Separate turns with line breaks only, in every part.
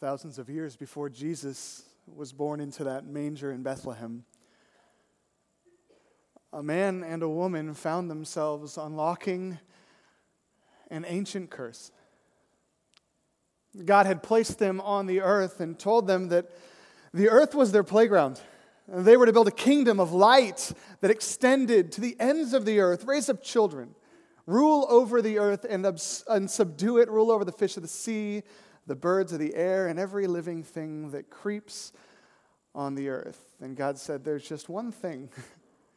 thousands of years before Jesus was born into that manger in Bethlehem, a man and a woman found themselves unlocking an ancient curse. God had placed them on the earth and told them that the earth was their playground. They were to build a kingdom of light that extended to the ends of the earth, raise up children, rule over the earth and, and subdue it, rule over the fish of the sea, the birds of the air, and every living thing that creeps on the earth. And God said, There's just one thing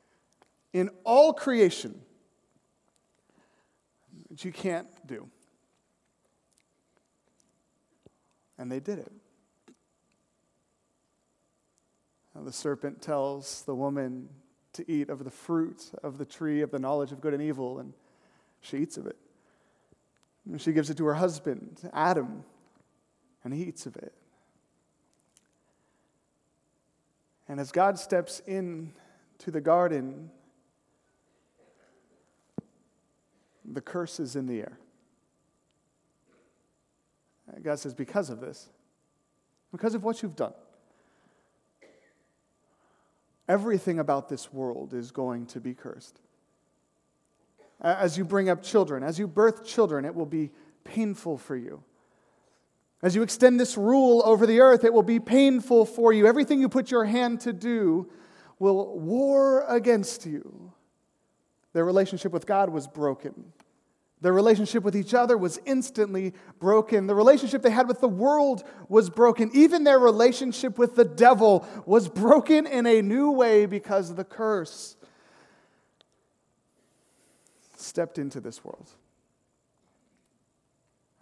in all creation that you can't do. And they did it. The serpent tells the woman to eat of the fruit of the tree of the knowledge of good and evil, and she eats of it. And she gives it to her husband, Adam, and he eats of it. And as God steps in to the garden, the curse is in the air. God says, because of this, because of what you've done, everything about this world is going to be cursed. As you bring up children, as you birth children, it will be painful for you. As you extend this rule over the earth, it will be painful for you. Everything you put your hand to do will war against you. Their relationship with God was broken. Their relationship with each other was instantly broken. The relationship they had with the world was broken. Even their relationship with the devil was broken in a new way because the curse stepped into this world.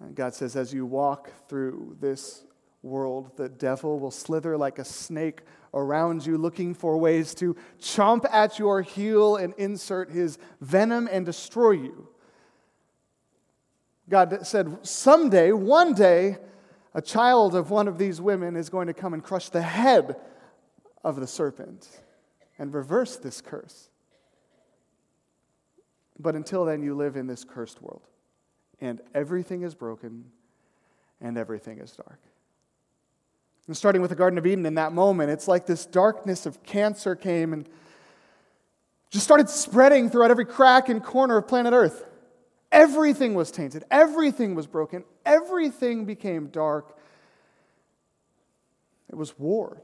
And God says, as you walk through this world, the devil will slither like a snake around you, looking for ways to chomp at your heel and insert his venom and destroy you. God said, someday, one day, a child of one of these women is going to come and crush the head of the serpent and reverse this curse. But until then, you live in this cursed world, and everything is broken and everything is dark. And starting with the Garden of Eden, in that moment, it's like this darkness of cancer came and just started spreading throughout every crack and corner of planet Earth. Everything was tainted, everything was broken, everything became dark. It was war.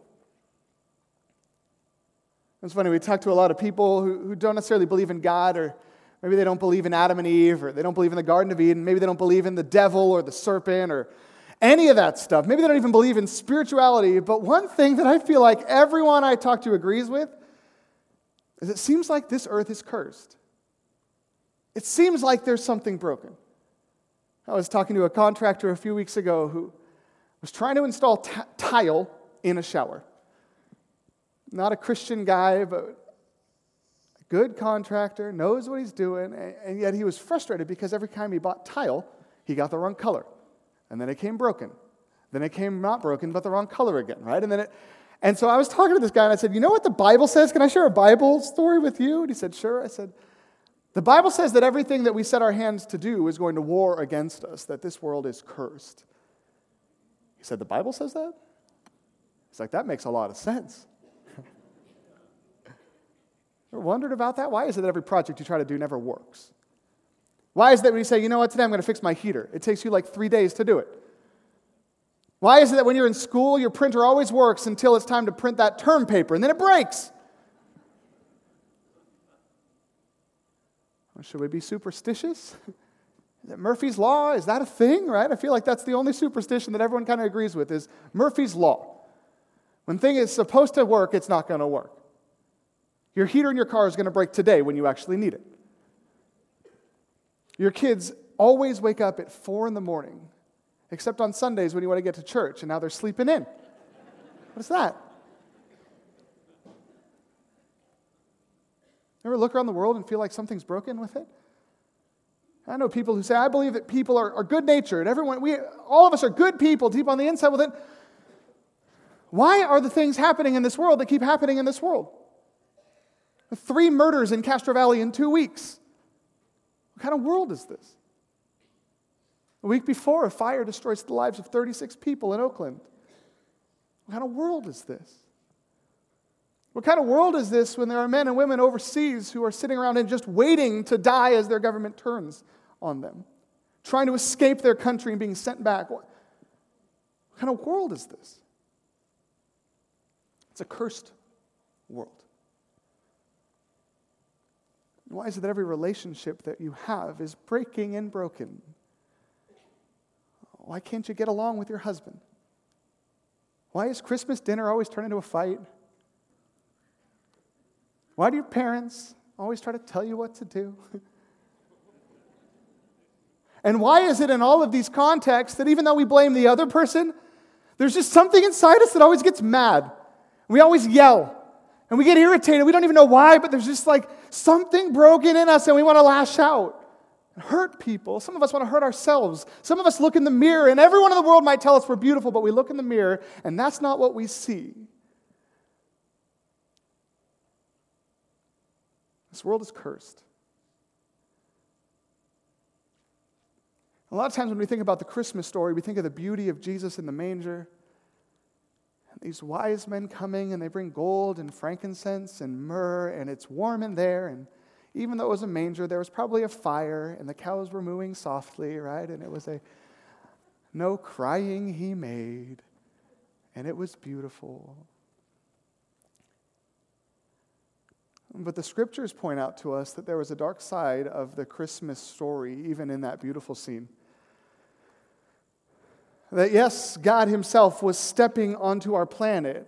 It's funny, we talk to a lot of people who, who don't necessarily believe in God, or maybe they don't believe in Adam and Eve, or they don't believe in the Garden of Eden, maybe they don't believe in the devil or the serpent, or any of that stuff. Maybe they don't even believe in spirituality, but one thing that I feel like everyone I talk to agrees with is it seems like this earth is cursed. It seems like there's something broken. I was talking to a contractor a few weeks ago who was trying to install t- tile in a shower. Not a Christian guy, but good contractor, knows what he's doing, and yet he was frustrated because every time he bought tile, he got the wrong color. And then it came broken. Then it came not broken, but the wrong color again, right? And then it, and so I was talking to this guy and I said, You know what the Bible says? Can I share a Bible story with you? And he said, Sure. I said, the Bible says that everything that we set our hands to do is going to war against us, that this world is cursed. He said, The Bible says that? He's like, That makes a lot of sense. Ever wondered about that? Why is it that every project you try to do never works? Why is it that when you say, you know what, today I'm going to fix my heater, it takes you like three days to do it? Why is it that when you're in school, your printer always works until it's time to print that term paper and then it breaks? Should we be superstitious? It Murphy's Law? Is that a thing, right? I feel like that's the only superstition that everyone kind of agrees with is Murphy's Law. When thing is supposed to work, it's not going to work. Your heater in your car is going to break today when you actually need it. Your kids always wake up at 4 in the morning, except on Sundays when you want to get to church, and now they're sleeping in. What's that? Ever look around the world and feel like something's broken with it? I know people who say, I believe that people are, are good natured. Everyone, we, all of us are good people deep on the inside. Well, then, why are the things happening in this world that keep happening in this world? Three murders in Castro Valley in two weeks. What kind of world is this? A week before, a fire destroys the lives of 36 people in Oakland. What kind of world is this? What kind of world is this when there are men and women overseas who are sitting around and just waiting to die as their government turns on them, trying to escape their country and being sent back? What, kind of world is this? It's a cursed world. Why is it that every relationship that you have is breaking and broken? Why can't you get along with your husband? Why is Christmas dinner always turn into a fight? Why do your parents always try to tell you what to do? and why is it in all of these contexts that even though we blame the other person, there's just something inside us that always gets mad? We always yell and we get irritated. We don't even know why, but there's just like something broken in us and we want to lash out and hurt people. Some of us want to hurt ourselves. Some of us look in the mirror and everyone in the world might tell us we're beautiful, but we look in the mirror and that's not what we see. This world is cursed. A lot of times when we think about the Christmas story, we think of the beauty of Jesus in the manger. These wise men coming and they bring gold and frankincense and myrrh, and it's warm in there. And even though it was a manger, there was probably a fire, and the cows were mooing softly, right? And it was a no crying he made, and it was beautiful. But the scriptures point out to us that there was a dark side of the Christmas story, even in that beautiful scene. That yes, God Himself was stepping onto our planet,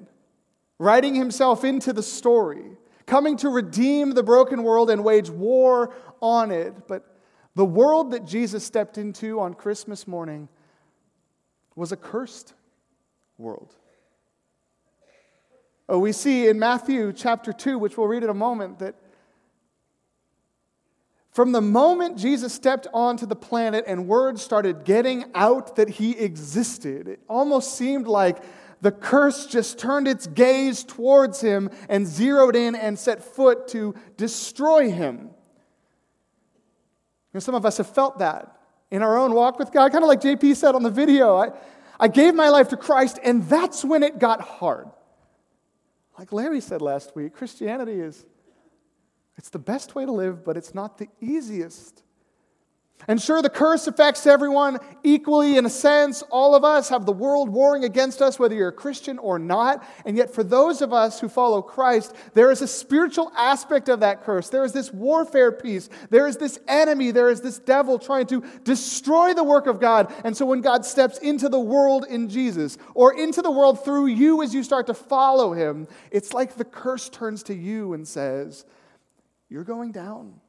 writing Himself into the story, coming to redeem the broken world and wage war on it. But the world that Jesus stepped into on Christmas morning was a cursed world. Oh, we see in Matthew chapter 2, which we'll read in a moment, that from the moment Jesus stepped onto the planet and word started getting out that he existed, it almost seemed like the curse just turned its gaze towards him and zeroed in and set foot to destroy him. And some of us have felt that in our own walk with God, kind of like JP said on the video. I, I gave my life to Christ, and that's when it got hard. Like Larry said last week, Christianity is it's the best way to live, but it's not the easiest. And sure, the curse affects everyone equally in a sense. All of us have the world warring against us, whether you're a Christian or not. And yet, for those of us who follow Christ, there is a spiritual aspect of that curse. There is this warfare piece. There is this enemy. There is this devil trying to destroy the work of God. And so, when God steps into the world in Jesus, or into the world through you as you start to follow him, it's like the curse turns to you and says, You're going down.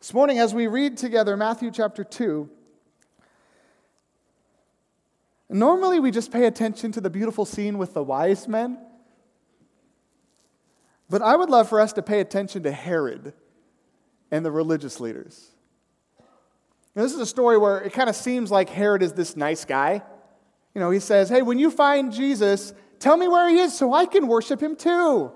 This morning, as we read together Matthew chapter 2, normally we just pay attention to the beautiful scene with the wise men. But I would love for us to pay attention to Herod and the religious leaders. Now, this is a story where it kind of seems like Herod is this nice guy. You know, he says, Hey, when you find Jesus, tell me where he is so I can worship him too.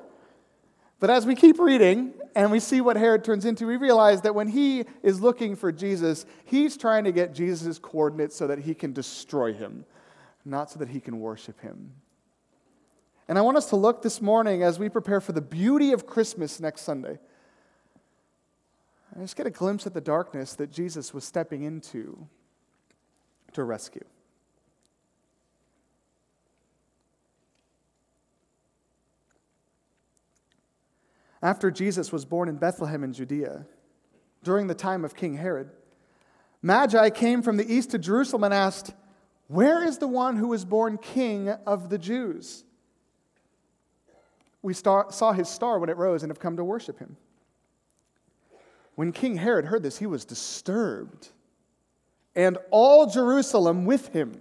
But as we keep reading and we see what Herod turns into, we realize that when he is looking for Jesus, he's trying to get Jesus' coordinates so that he can destroy him, not so that he can worship him. And I want us to look this morning as we prepare for the beauty of Christmas next Sunday. I just get a glimpse at the darkness that Jesus was stepping into to rescue. After Jesus was born in Bethlehem in Judea, during the time of King Herod, Magi came from the east to Jerusalem and asked, Where is the one who was born king of the Jews? We saw his star when it rose and have come to worship him. When King Herod heard this, he was disturbed, and all Jerusalem with him.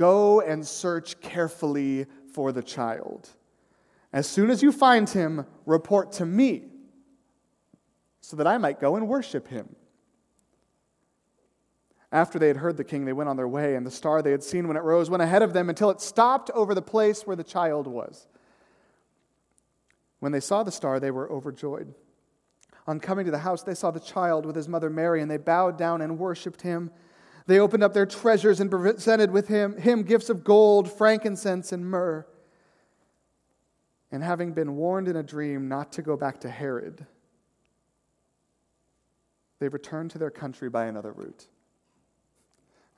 Go and search carefully for the child. As soon as you find him, report to me, so that I might go and worship him. After they had heard the king, they went on their way, and the star they had seen when it rose went ahead of them until it stopped over the place where the child was. When they saw the star, they were overjoyed. On coming to the house, they saw the child with his mother Mary, and they bowed down and worshiped him. They opened up their treasures and presented with him, him gifts of gold, frankincense, and myrrh. And having been warned in a dream not to go back to Herod, they returned to their country by another route.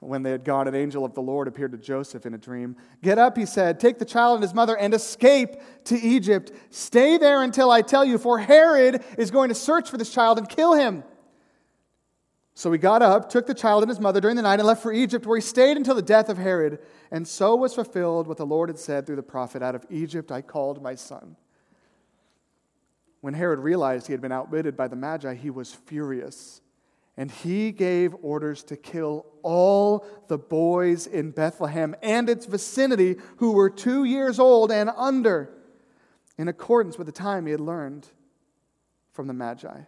When they had gone, an angel of the Lord appeared to Joseph in a dream. Get up, he said, take the child and his mother and escape to Egypt. Stay there until I tell you, for Herod is going to search for this child and kill him. So he got up, took the child and his mother during the night, and left for Egypt, where he stayed until the death of Herod. And so was fulfilled what the Lord had said through the prophet Out of Egypt I called my son. When Herod realized he had been outwitted by the Magi, he was furious and he gave orders to kill all the boys in Bethlehem and its vicinity who were two years old and under, in accordance with the time he had learned from the Magi.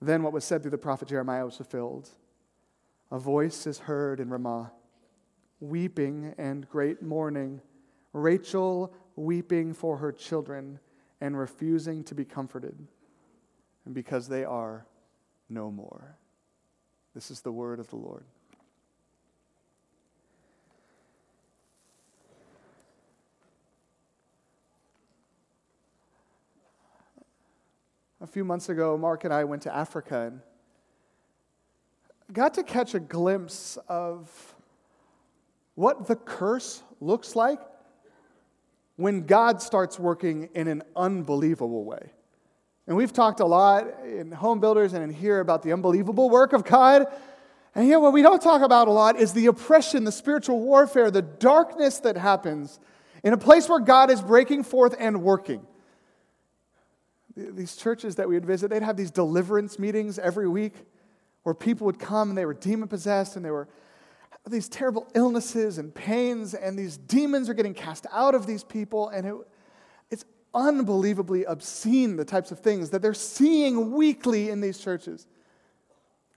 Then what was said through the prophet Jeremiah was fulfilled. A voice is heard in Ramah, weeping and great mourning, Rachel weeping for her children and refusing to be comforted, because they are no more. This is the word of the Lord. A few months ago, Mark and I went to Africa and got to catch a glimpse of what the curse looks like when God starts working in an unbelievable way. And we've talked a lot in home builders and in here about the unbelievable work of God. And here, what we don't talk about a lot is the oppression, the spiritual warfare, the darkness that happens in a place where God is breaking forth and working. These churches that we would visit, they'd have these deliverance meetings every week where people would come and they were demon possessed and they were these terrible illnesses and pains, and these demons are getting cast out of these people. And it, unbelievably obscene, the types of things that they're seeing weekly in these churches.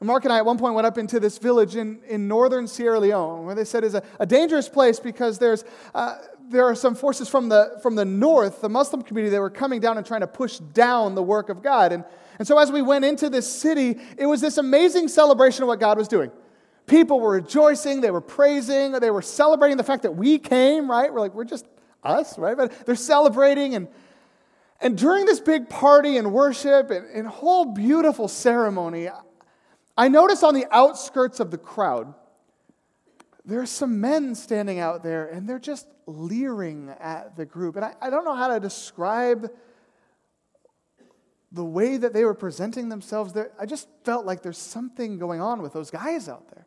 Mark and I at one point went up into this village in, in northern Sierra Leone, where they said is a, a dangerous place because there's, uh, there are some forces from the, from the north, the Muslim community, that were coming down and trying to push down the work of God. And, and so as we went into this city, it was this amazing celebration of what God was doing. People were rejoicing, they were praising, they were celebrating the fact that we came, right? We're like, we're just us, right? But they're celebrating and and during this big party and worship and, and whole beautiful ceremony, I noticed on the outskirts of the crowd, there are some men standing out there and they're just leering at the group. And I, I don't know how to describe the way that they were presenting themselves there. I just felt like there's something going on with those guys out there.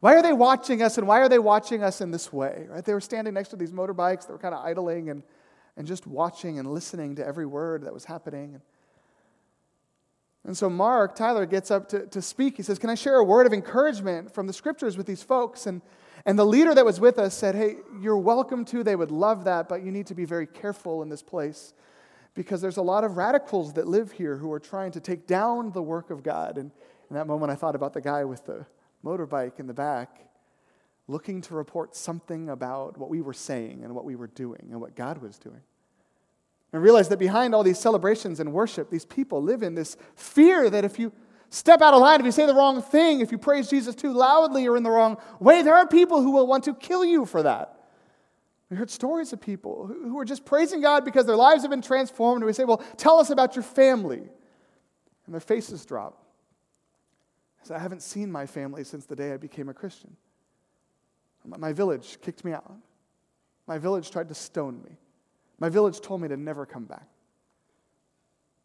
Why are they watching us and why are they watching us in this way? Right? They were standing next to these motorbikes, that were kind of idling and and just watching and listening to every word that was happening. And so Mark, Tyler, gets up to, to speak. He says, Can I share a word of encouragement from the scriptures with these folks? And, and the leader that was with us said, Hey, you're welcome to. They would love that, but you need to be very careful in this place because there's a lot of radicals that live here who are trying to take down the work of God. And in that moment, I thought about the guy with the motorbike in the back looking to report something about what we were saying and what we were doing and what God was doing. And realize that behind all these celebrations and worship, these people live in this fear that if you step out of line, if you say the wrong thing, if you praise Jesus too loudly or in the wrong way, there are people who will want to kill you for that. We heard stories of people who are just praising God because their lives have been transformed. And we say, Well, tell us about your family. And their faces drop. I said, I haven't seen my family since the day I became a Christian. My village kicked me out. My village tried to stone me. My village told me to never come back.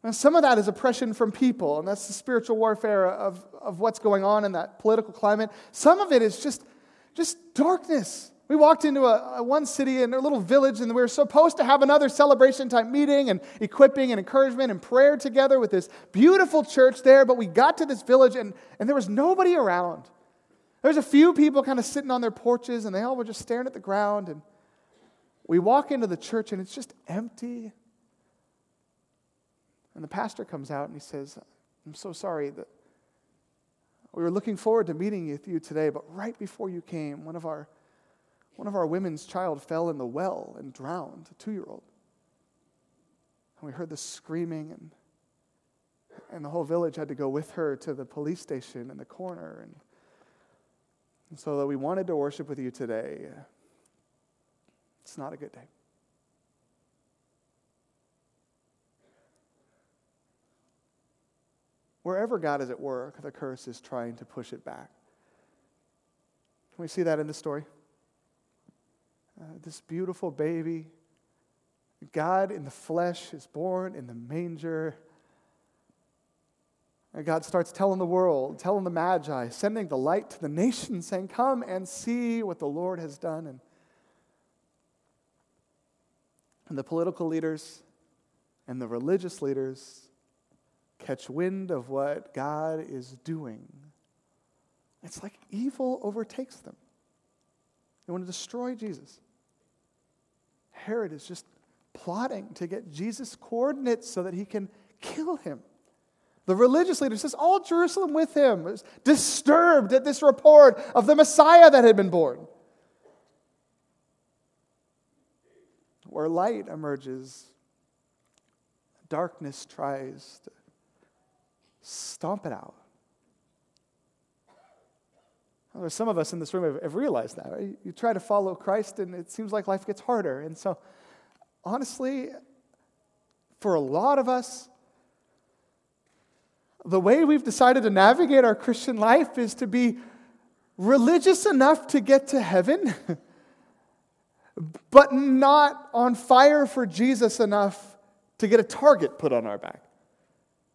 And some of that is oppression from people, and that's the spiritual warfare of, of what's going on in that political climate. Some of it is just, just darkness. We walked into a, a, one city and a little village, and we were supposed to have another celebration type meeting and equipping and encouragement and prayer together with this beautiful church there. But we got to this village, and, and there was nobody around. There was a few people kind of sitting on their porches, and they all were just staring at the ground. And we walk into the church, and it's just empty. And the pastor comes out and he says, I'm so sorry that we were looking forward to meeting with you today, but right before you came, one of our one of our women's child fell in the well and drowned, a two year old. And we heard the screaming, and, and the whole village had to go with her to the police station in the corner. And, and so that we wanted to worship with you today. It's not a good day. Wherever God is at work, the curse is trying to push it back. Can we see that in the story? Uh, this beautiful baby, God in the flesh is born in the manger. And God starts telling the world, telling the Magi, sending the light to the nation, saying, Come and see what the Lord has done. And, and the political leaders and the religious leaders catch wind of what God is doing, it's like evil overtakes them. They want to destroy Jesus. Herod is just plotting to get Jesus' coordinates so that he can kill him. The religious leader says all Jerusalem with him was disturbed at this report of the Messiah that had been born. Where light emerges, darkness tries to Stomp it out. Some of us in this room have, have realized that. Right? You try to follow Christ, and it seems like life gets harder. And so, honestly, for a lot of us, the way we've decided to navigate our Christian life is to be religious enough to get to heaven, but not on fire for Jesus enough to get a target put on our back.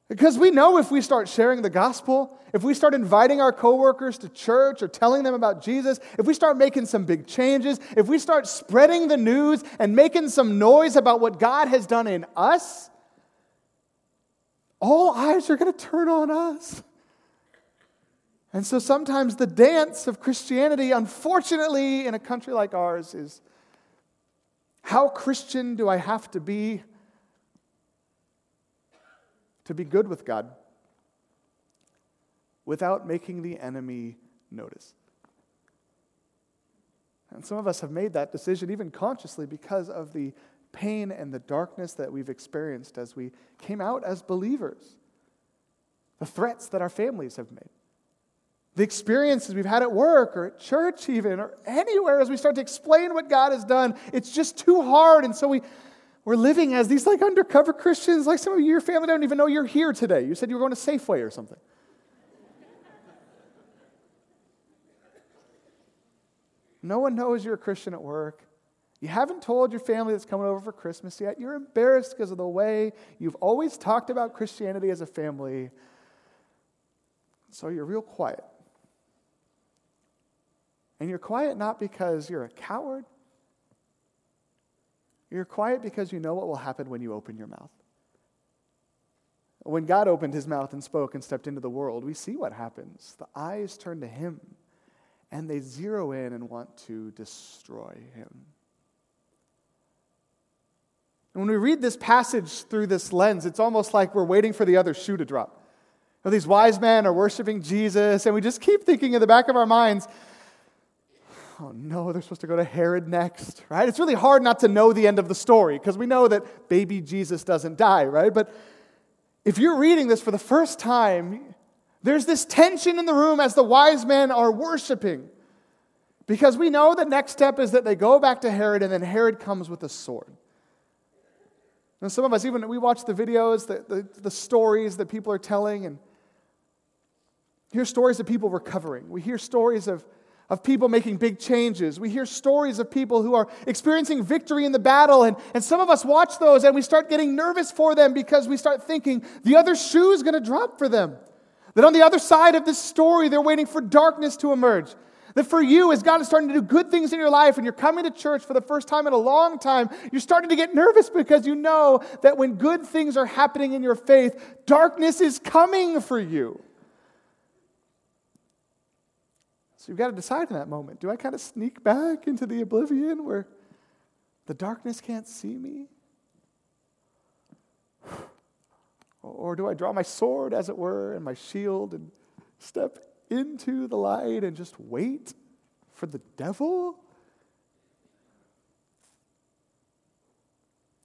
Because we know if we start sharing the gospel, if we start inviting our coworkers to church or telling them about Jesus, if we start making some big changes, if we start spreading the news and making some noise about what God has done in us, all eyes are going to turn on us. And so sometimes the dance of Christianity, unfortunately, in a country like ours, is how Christian do I have to be to be good with God without making the enemy notice. And some of us have made that decision even consciously because of the pain and the darkness that we've experienced as we came out as believers, the threats that our families have made, the experiences we've had at work or at church, even, or anywhere as we start to explain what God has done. It's just too hard. And so we we're living as these like undercover Christians. Like some of you, your family don't even know you're here today. You said you were going to Safeway or something. no one knows you're a Christian at work. You haven't told your family that's coming over for Christmas yet. You're embarrassed because of the way you've always talked about Christianity as a family. So you're real quiet. And you're quiet not because you're a coward, you're quiet because you know what will happen when you open your mouth. When God opened his mouth and spoke and stepped into the world, we see what happens. The eyes turn to him and they zero in and want to destroy him. And when we read this passage through this lens, it's almost like we're waiting for the other shoe to drop. these wise men are worshiping Jesus, and we just keep thinking in the back of our minds, oh no, they're supposed to go to Herod next, right? It's really hard not to know the end of the story because we know that baby Jesus doesn't die, right? But if you're reading this for the first time, there's this tension in the room as the wise men are worshiping. Because we know the next step is that they go back to Herod and then Herod comes with a sword. And some of us, even we watch the videos, the, the, the stories that people are telling, and hear stories of people recovering. We hear stories of of people making big changes. We hear stories of people who are experiencing victory in the battle, and, and some of us watch those and we start getting nervous for them because we start thinking the other shoe is going to drop for them. That on the other side of this story, they're waiting for darkness to emerge. That for you, as God is starting to do good things in your life and you're coming to church for the first time in a long time, you're starting to get nervous because you know that when good things are happening in your faith, darkness is coming for you. So you've got to decide in that moment do I kind of sneak back into the oblivion where the darkness can't see me? Or do I draw my sword, as it were, and my shield and step into the light and just wait for the devil?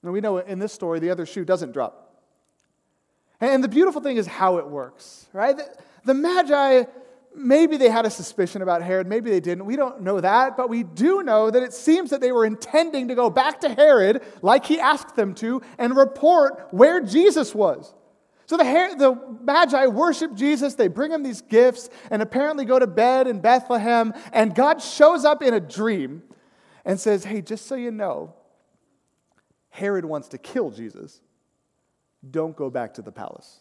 And we know in this story, the other shoe doesn't drop. And the beautiful thing is how it works, right? The, the Magi, maybe they had a suspicion about Herod, maybe they didn't. We don't know that, but we do know that it seems that they were intending to go back to Herod, like he asked them to, and report where Jesus was. So the, the Magi worship Jesus, they bring him these gifts, and apparently go to bed in Bethlehem. And God shows up in a dream and says, Hey, just so you know, Herod wants to kill Jesus. Don't go back to the palace.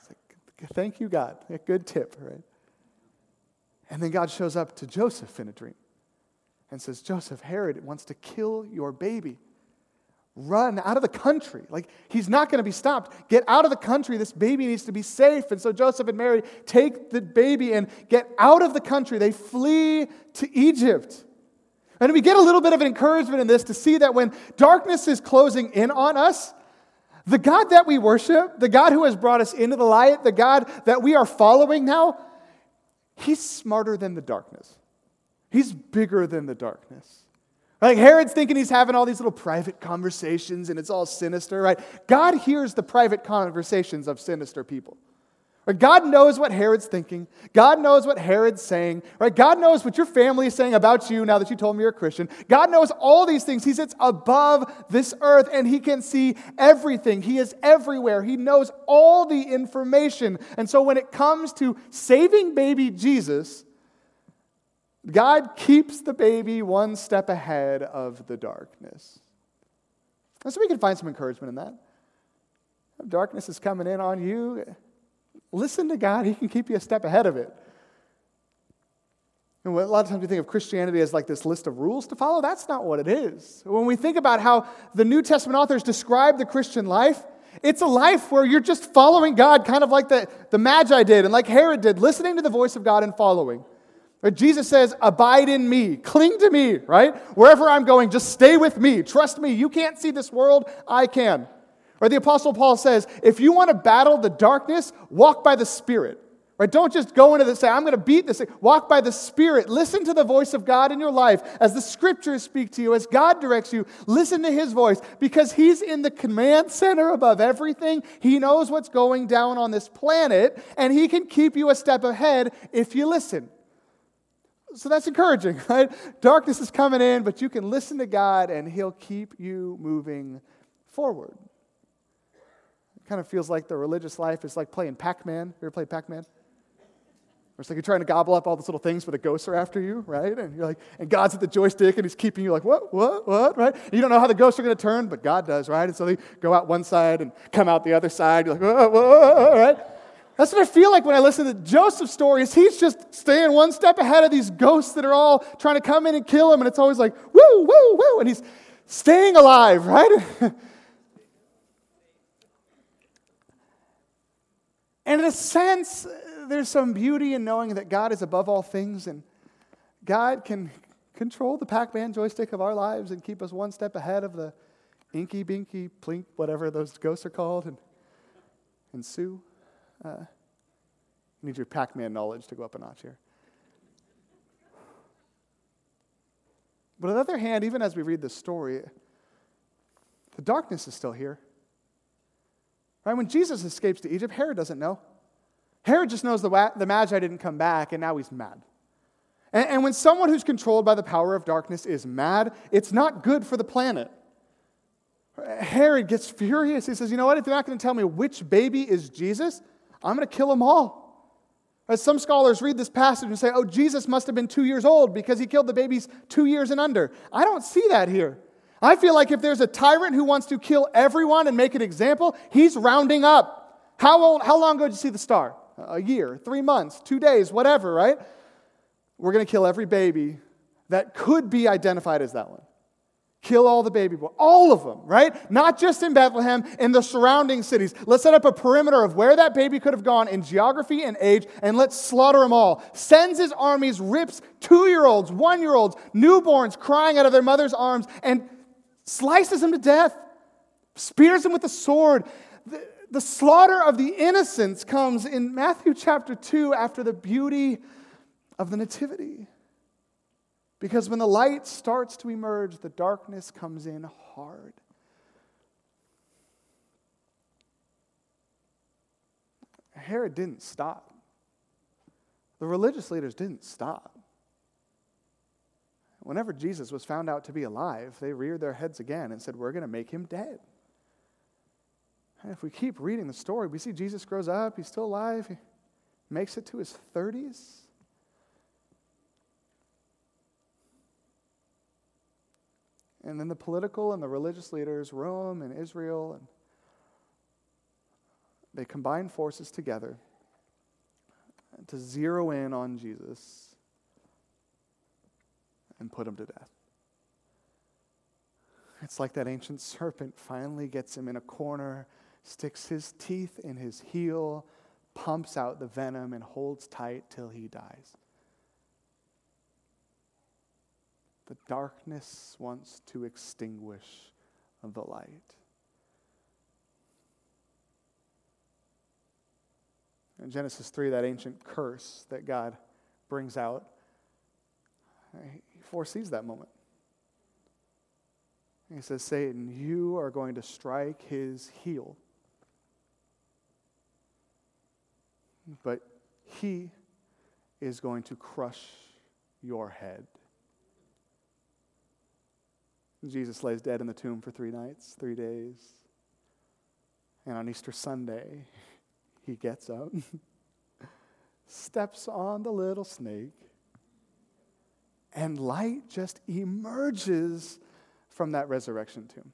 It's Like, Thank you, God. A good tip, right? And then God shows up to Joseph in a dream and says, Joseph, Herod wants to kill your baby. Run out of the country. Like, he's not going to be stopped. Get out of the country. This baby needs to be safe. And so Joseph and Mary take the baby and get out of the country. They flee to Egypt. And we get a little bit of an encouragement in this to see that when darkness is closing in on us, the God that we worship, the God who has brought us into the light, the God that we are following now, he's smarter than the darkness. He's bigger than the darkness. Like Herod's thinking he's having all these little private conversations and it's all sinister, right? God hears the private conversations of sinister people. Right? God knows what Herod's thinking. God knows what Herod's saying. Right? God knows what your family is saying about you now that you told me you're a Christian. God knows all these things. He sits above this earth and he can see everything. He is everywhere. He knows all the information. And so when it comes to saving baby Jesus, God keeps the baby one step ahead of the darkness. And so we can find some encouragement in that. Darkness is coming in on you, listen to God. He can keep you a step ahead of it. And a lot of times we think of Christianity as like this list of rules to follow. That's not what it is. When we think about how the New Testament authors describe the Christian life, it's a life where you're just following God, kind of like the, the Magi did and like Herod did, listening to the voice of God and following. But Jesus says, Abide in me, cling to me, right? Wherever I'm going, just stay with me, trust me. You can't see this world, I can. Or the Apostle Paul says, If you want to battle the darkness, walk by the Spirit. Right? Don't just go into this say, I'm going to beat this. Walk by the Spirit. Listen to the voice of God in your life as the scriptures speak to you, as God directs you. Listen to his voice because he's in the command center above everything. He knows what's going down on this planet, and he can keep you a step ahead if you listen. So that's encouraging, right? Darkness is coming in, but you can listen to God and He'll keep you moving forward. Kind of feels like the religious life is like playing Pac Man. You ever played Pac Man? It's like you're trying to gobble up all these little things, but the ghosts are after you, right? And you're like, and God's at the joystick and He's keeping you like, what, what, what, right? And you don't know how the ghosts are going to turn, but God does, right? And so they go out one side and come out the other side. You're like, whoa, whoa, whoa, right? That's what I feel like when I listen to Joseph's stories. He's just staying one step ahead of these ghosts that are all trying to come in and kill him, and it's always like, woo, woo, woo, and he's staying alive, right? and in a sense, there's some beauty in knowing that God is above all things and God can control the Pac Man joystick of our lives and keep us one step ahead of the inky, binky, plink, whatever those ghosts are called, and, and Sue. Uh, you need your Pac Man knowledge to go up a notch here. But on the other hand, even as we read this story, the darkness is still here. Right? When Jesus escapes to Egypt, Herod doesn't know. Herod just knows the, the Magi didn't come back, and now he's mad. And, and when someone who's controlled by the power of darkness is mad, it's not good for the planet. Herod gets furious. He says, You know what? If you're not going to tell me which baby is Jesus, I'm going to kill them all. As some scholars read this passage and say, oh, Jesus must have been two years old because he killed the babies two years and under. I don't see that here. I feel like if there's a tyrant who wants to kill everyone and make an example, he's rounding up. How, old, how long ago did you see the star? A year, three months, two days, whatever, right? we're going to kill every baby that could be identified as that one. Kill all the baby boys, all of them, right? Not just in Bethlehem, in the surrounding cities. Let's set up a perimeter of where that baby could have gone in geography and age, and let's slaughter them all. Sends his armies, rips two year olds, one year olds, newborns crying out of their mother's arms, and slices him to death, spears him with a sword. The, the slaughter of the innocents comes in Matthew chapter 2 after the beauty of the Nativity. Because when the light starts to emerge, the darkness comes in hard. Herod didn't stop. The religious leaders didn't stop. Whenever Jesus was found out to be alive, they reared their heads again and said, We're going to make him dead. And if we keep reading the story, we see Jesus grows up, he's still alive, he makes it to his 30s. And then the political and the religious leaders, Rome and Israel, and they combine forces together to zero in on Jesus and put him to death. It's like that ancient serpent finally gets him in a corner, sticks his teeth in his heel, pumps out the venom, and holds tight till he dies. The darkness wants to extinguish the light. In Genesis 3, that ancient curse that God brings out, he foresees that moment. He says, Satan, you are going to strike his heel. But he is going to crush your head. Jesus lays dead in the tomb for three nights, three days. And on Easter Sunday, he gets up, steps on the little snake, and light just emerges from that resurrection tomb.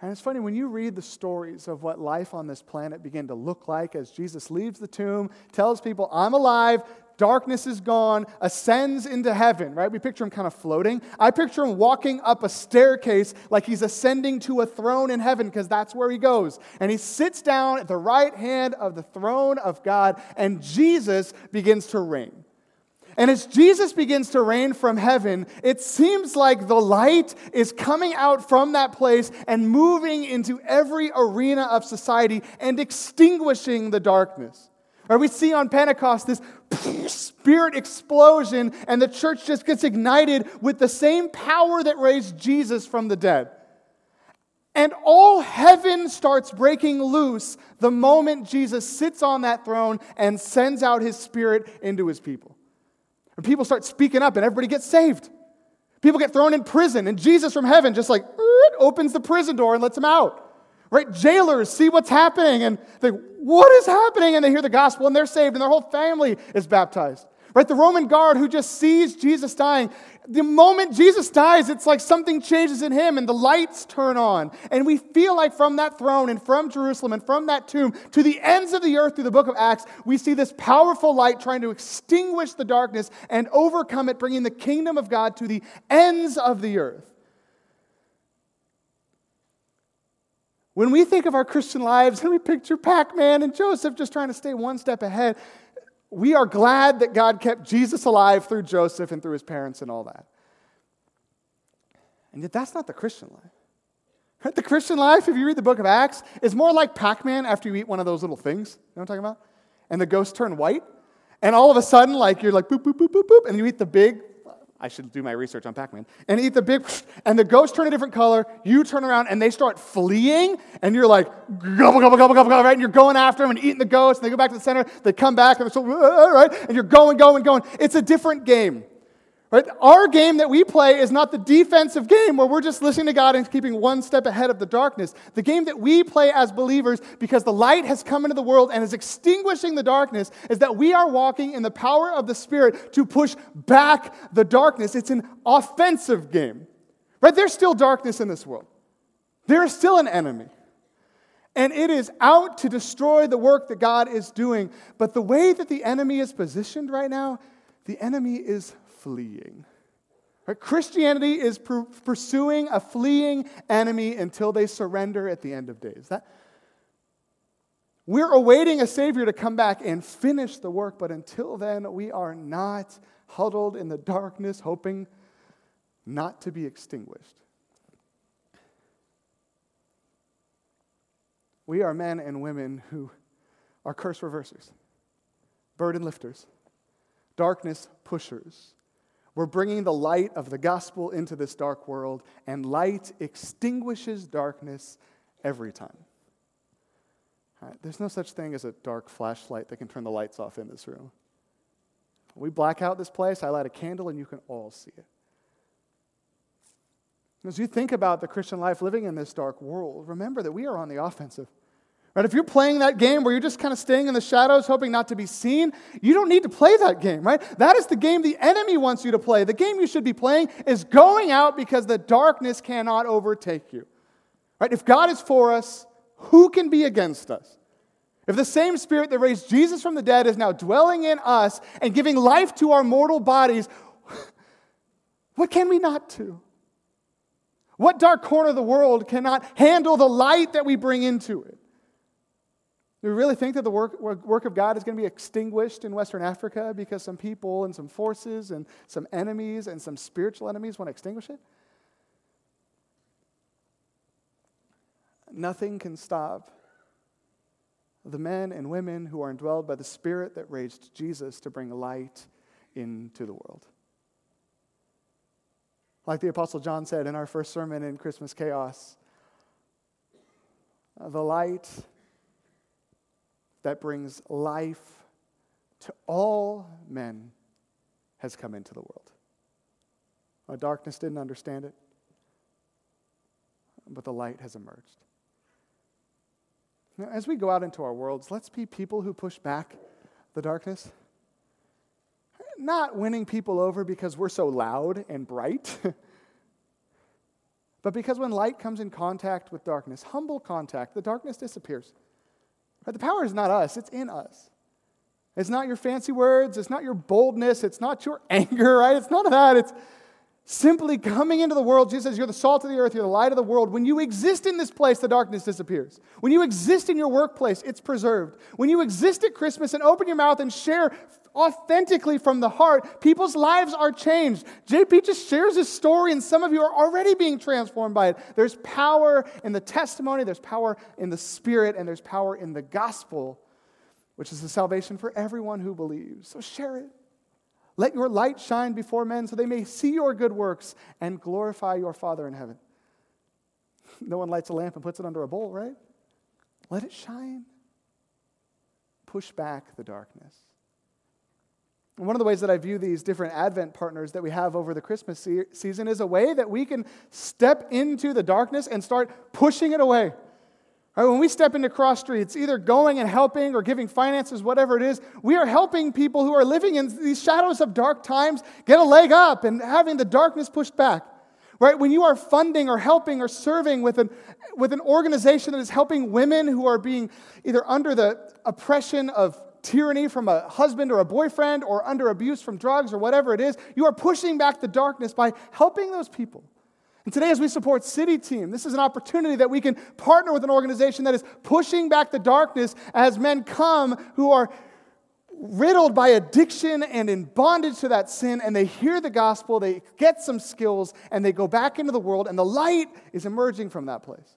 And it's funny when you read the stories of what life on this planet began to look like as Jesus leaves the tomb, tells people, I'm alive, darkness is gone, ascends into heaven, right? We picture him kind of floating. I picture him walking up a staircase like he's ascending to a throne in heaven because that's where he goes. And he sits down at the right hand of the throne of God, and Jesus begins to reign. And as Jesus begins to reign from heaven, it seems like the light is coming out from that place and moving into every arena of society and extinguishing the darkness. Or we see on Pentecost this spirit explosion, and the church just gets ignited with the same power that raised Jesus from the dead. And all heaven starts breaking loose the moment Jesus sits on that throne and sends out his spirit into his people. And people start speaking up, and everybody gets saved. People get thrown in prison, and Jesus from heaven just like opens the prison door and lets them out. Right? Jailers see what's happening and they, what is happening? And they hear the gospel and they're saved and their whole family is baptized. Right? The Roman guard who just sees Jesus dying, the moment Jesus dies, it's like something changes in him and the lights turn on. And we feel like from that throne and from Jerusalem and from that tomb to the ends of the earth through the book of Acts, we see this powerful light trying to extinguish the darkness and overcome it, bringing the kingdom of God to the ends of the earth. When we think of our Christian lives and we picture Pac Man and Joseph just trying to stay one step ahead, we are glad that God kept Jesus alive through Joseph and through his parents and all that. And yet, that's not the Christian life. The Christian life, if you read the book of Acts, is more like Pac Man after you eat one of those little things. You know what I'm talking about? And the ghosts turn white. And all of a sudden, like you're like boop, boop, boop, boop, boop, and you eat the big I should do my research on Pac Man, and eat the big, and the ghosts turn a different color. You turn around and they start fleeing, and you're like, gobble, gobble, gobble, gobble, right? And you're going after them and eating the ghosts, and they go back to the center. They come back, and they're so, right? And you're going, going, going. It's a different game. Right? Our game that we play is not the defensive game where we're just listening to God and keeping one step ahead of the darkness. The game that we play as believers, because the light has come into the world and is extinguishing the darkness, is that we are walking in the power of the Spirit to push back the darkness. It's an offensive game. Right? There's still darkness in this world, there is still an enemy. And it is out to destroy the work that God is doing. But the way that the enemy is positioned right now, the enemy is fleeing. Right? Christianity is pursuing a fleeing enemy until they surrender at the end of days. That, we're awaiting a Savior to come back and finish the work, but until then, we are not huddled in the darkness, hoping not to be extinguished. We are men and women who are curse reversers, burden lifters, darkness pushers. We're bringing the light of the gospel into this dark world, and light extinguishes darkness every time. Right, there's no such thing as a dark flashlight that can turn the lights off in this room. We black out this place, I light a candle, and you can all see it. As you think about the Christian life living in this dark world, remember that we are on the offensive. Right? If you're playing that game where you're just kind of staying in the shadows, hoping not to be seen, you don't need to play that game, right? That is the game the enemy wants you to play. The game you should be playing is going out because the darkness cannot overtake you. Right? If God is for us, who can be against us? If the same spirit that raised Jesus from the dead is now dwelling in us and giving life to our mortal bodies, what can we not do? What dark corner of the world cannot handle the light that we bring into it? Do we really think that the work, work of God is going to be extinguished in Western Africa because some people and some forces and some enemies and some spiritual enemies want to extinguish it? Nothing can stop the men and women who are indwelled by the Spirit that raised Jesus to bring light into the world. Like the Apostle John said in our first sermon in Christmas Chaos, the light that brings life to all men has come into the world. Our darkness didn't understand it, but the light has emerged. Now, as we go out into our worlds, let's be people who push back the darkness. Not winning people over because we're so loud and bright, but because when light comes in contact with darkness, humble contact, the darkness disappears. Right? The power is not us, it's in us. It's not your fancy words, it's not your boldness, it's not your anger, right? It's none of that. It's Simply coming into the world, Jesus says, You're the salt of the earth, you're the light of the world. When you exist in this place, the darkness disappears. When you exist in your workplace, it's preserved. When you exist at Christmas and open your mouth and share authentically from the heart, people's lives are changed. JP just shares his story, and some of you are already being transformed by it. There's power in the testimony, there's power in the spirit, and there's power in the gospel, which is the salvation for everyone who believes. So share it. Let your light shine before men so they may see your good works and glorify your Father in heaven. No one lights a lamp and puts it under a bowl, right? Let it shine. Push back the darkness. And one of the ways that I view these different Advent partners that we have over the Christmas se- season is a way that we can step into the darkness and start pushing it away. Right, when we step into cross streets, either going and helping or giving finances, whatever it is, we are helping people who are living in these shadows of dark times get a leg up and having the darkness pushed back. Right? When you are funding or helping or serving with an, with an organization that is helping women who are being either under the oppression of tyranny from a husband or a boyfriend or under abuse from drugs or whatever it is, you are pushing back the darkness by helping those people. And today, as we support City Team, this is an opportunity that we can partner with an organization that is pushing back the darkness as men come who are riddled by addiction and in bondage to that sin, and they hear the gospel, they get some skills, and they go back into the world, and the light is emerging from that place.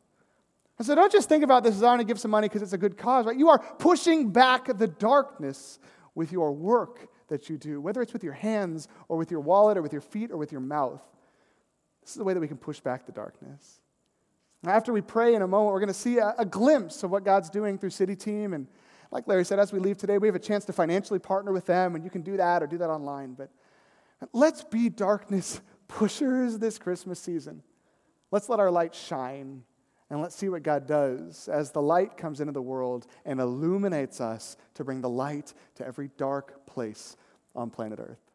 And so don't just think about this as I want to give some money because it's a good cause, right? You are pushing back the darkness with your work that you do, whether it's with your hands or with your wallet or with your feet or with your mouth. This is the way that we can push back the darkness. After we pray in a moment, we're going to see a, a, glimpse of what God's doing through City Team. And like Larry said, as we leave today, we have a chance to financially partner with them, and you can do that or do that online. But let's be darkness pushers this Christmas season. Let's let our light shine, and let's see what God does as the light comes into the world and illuminates us to bring the light to every dark place on planet Earth.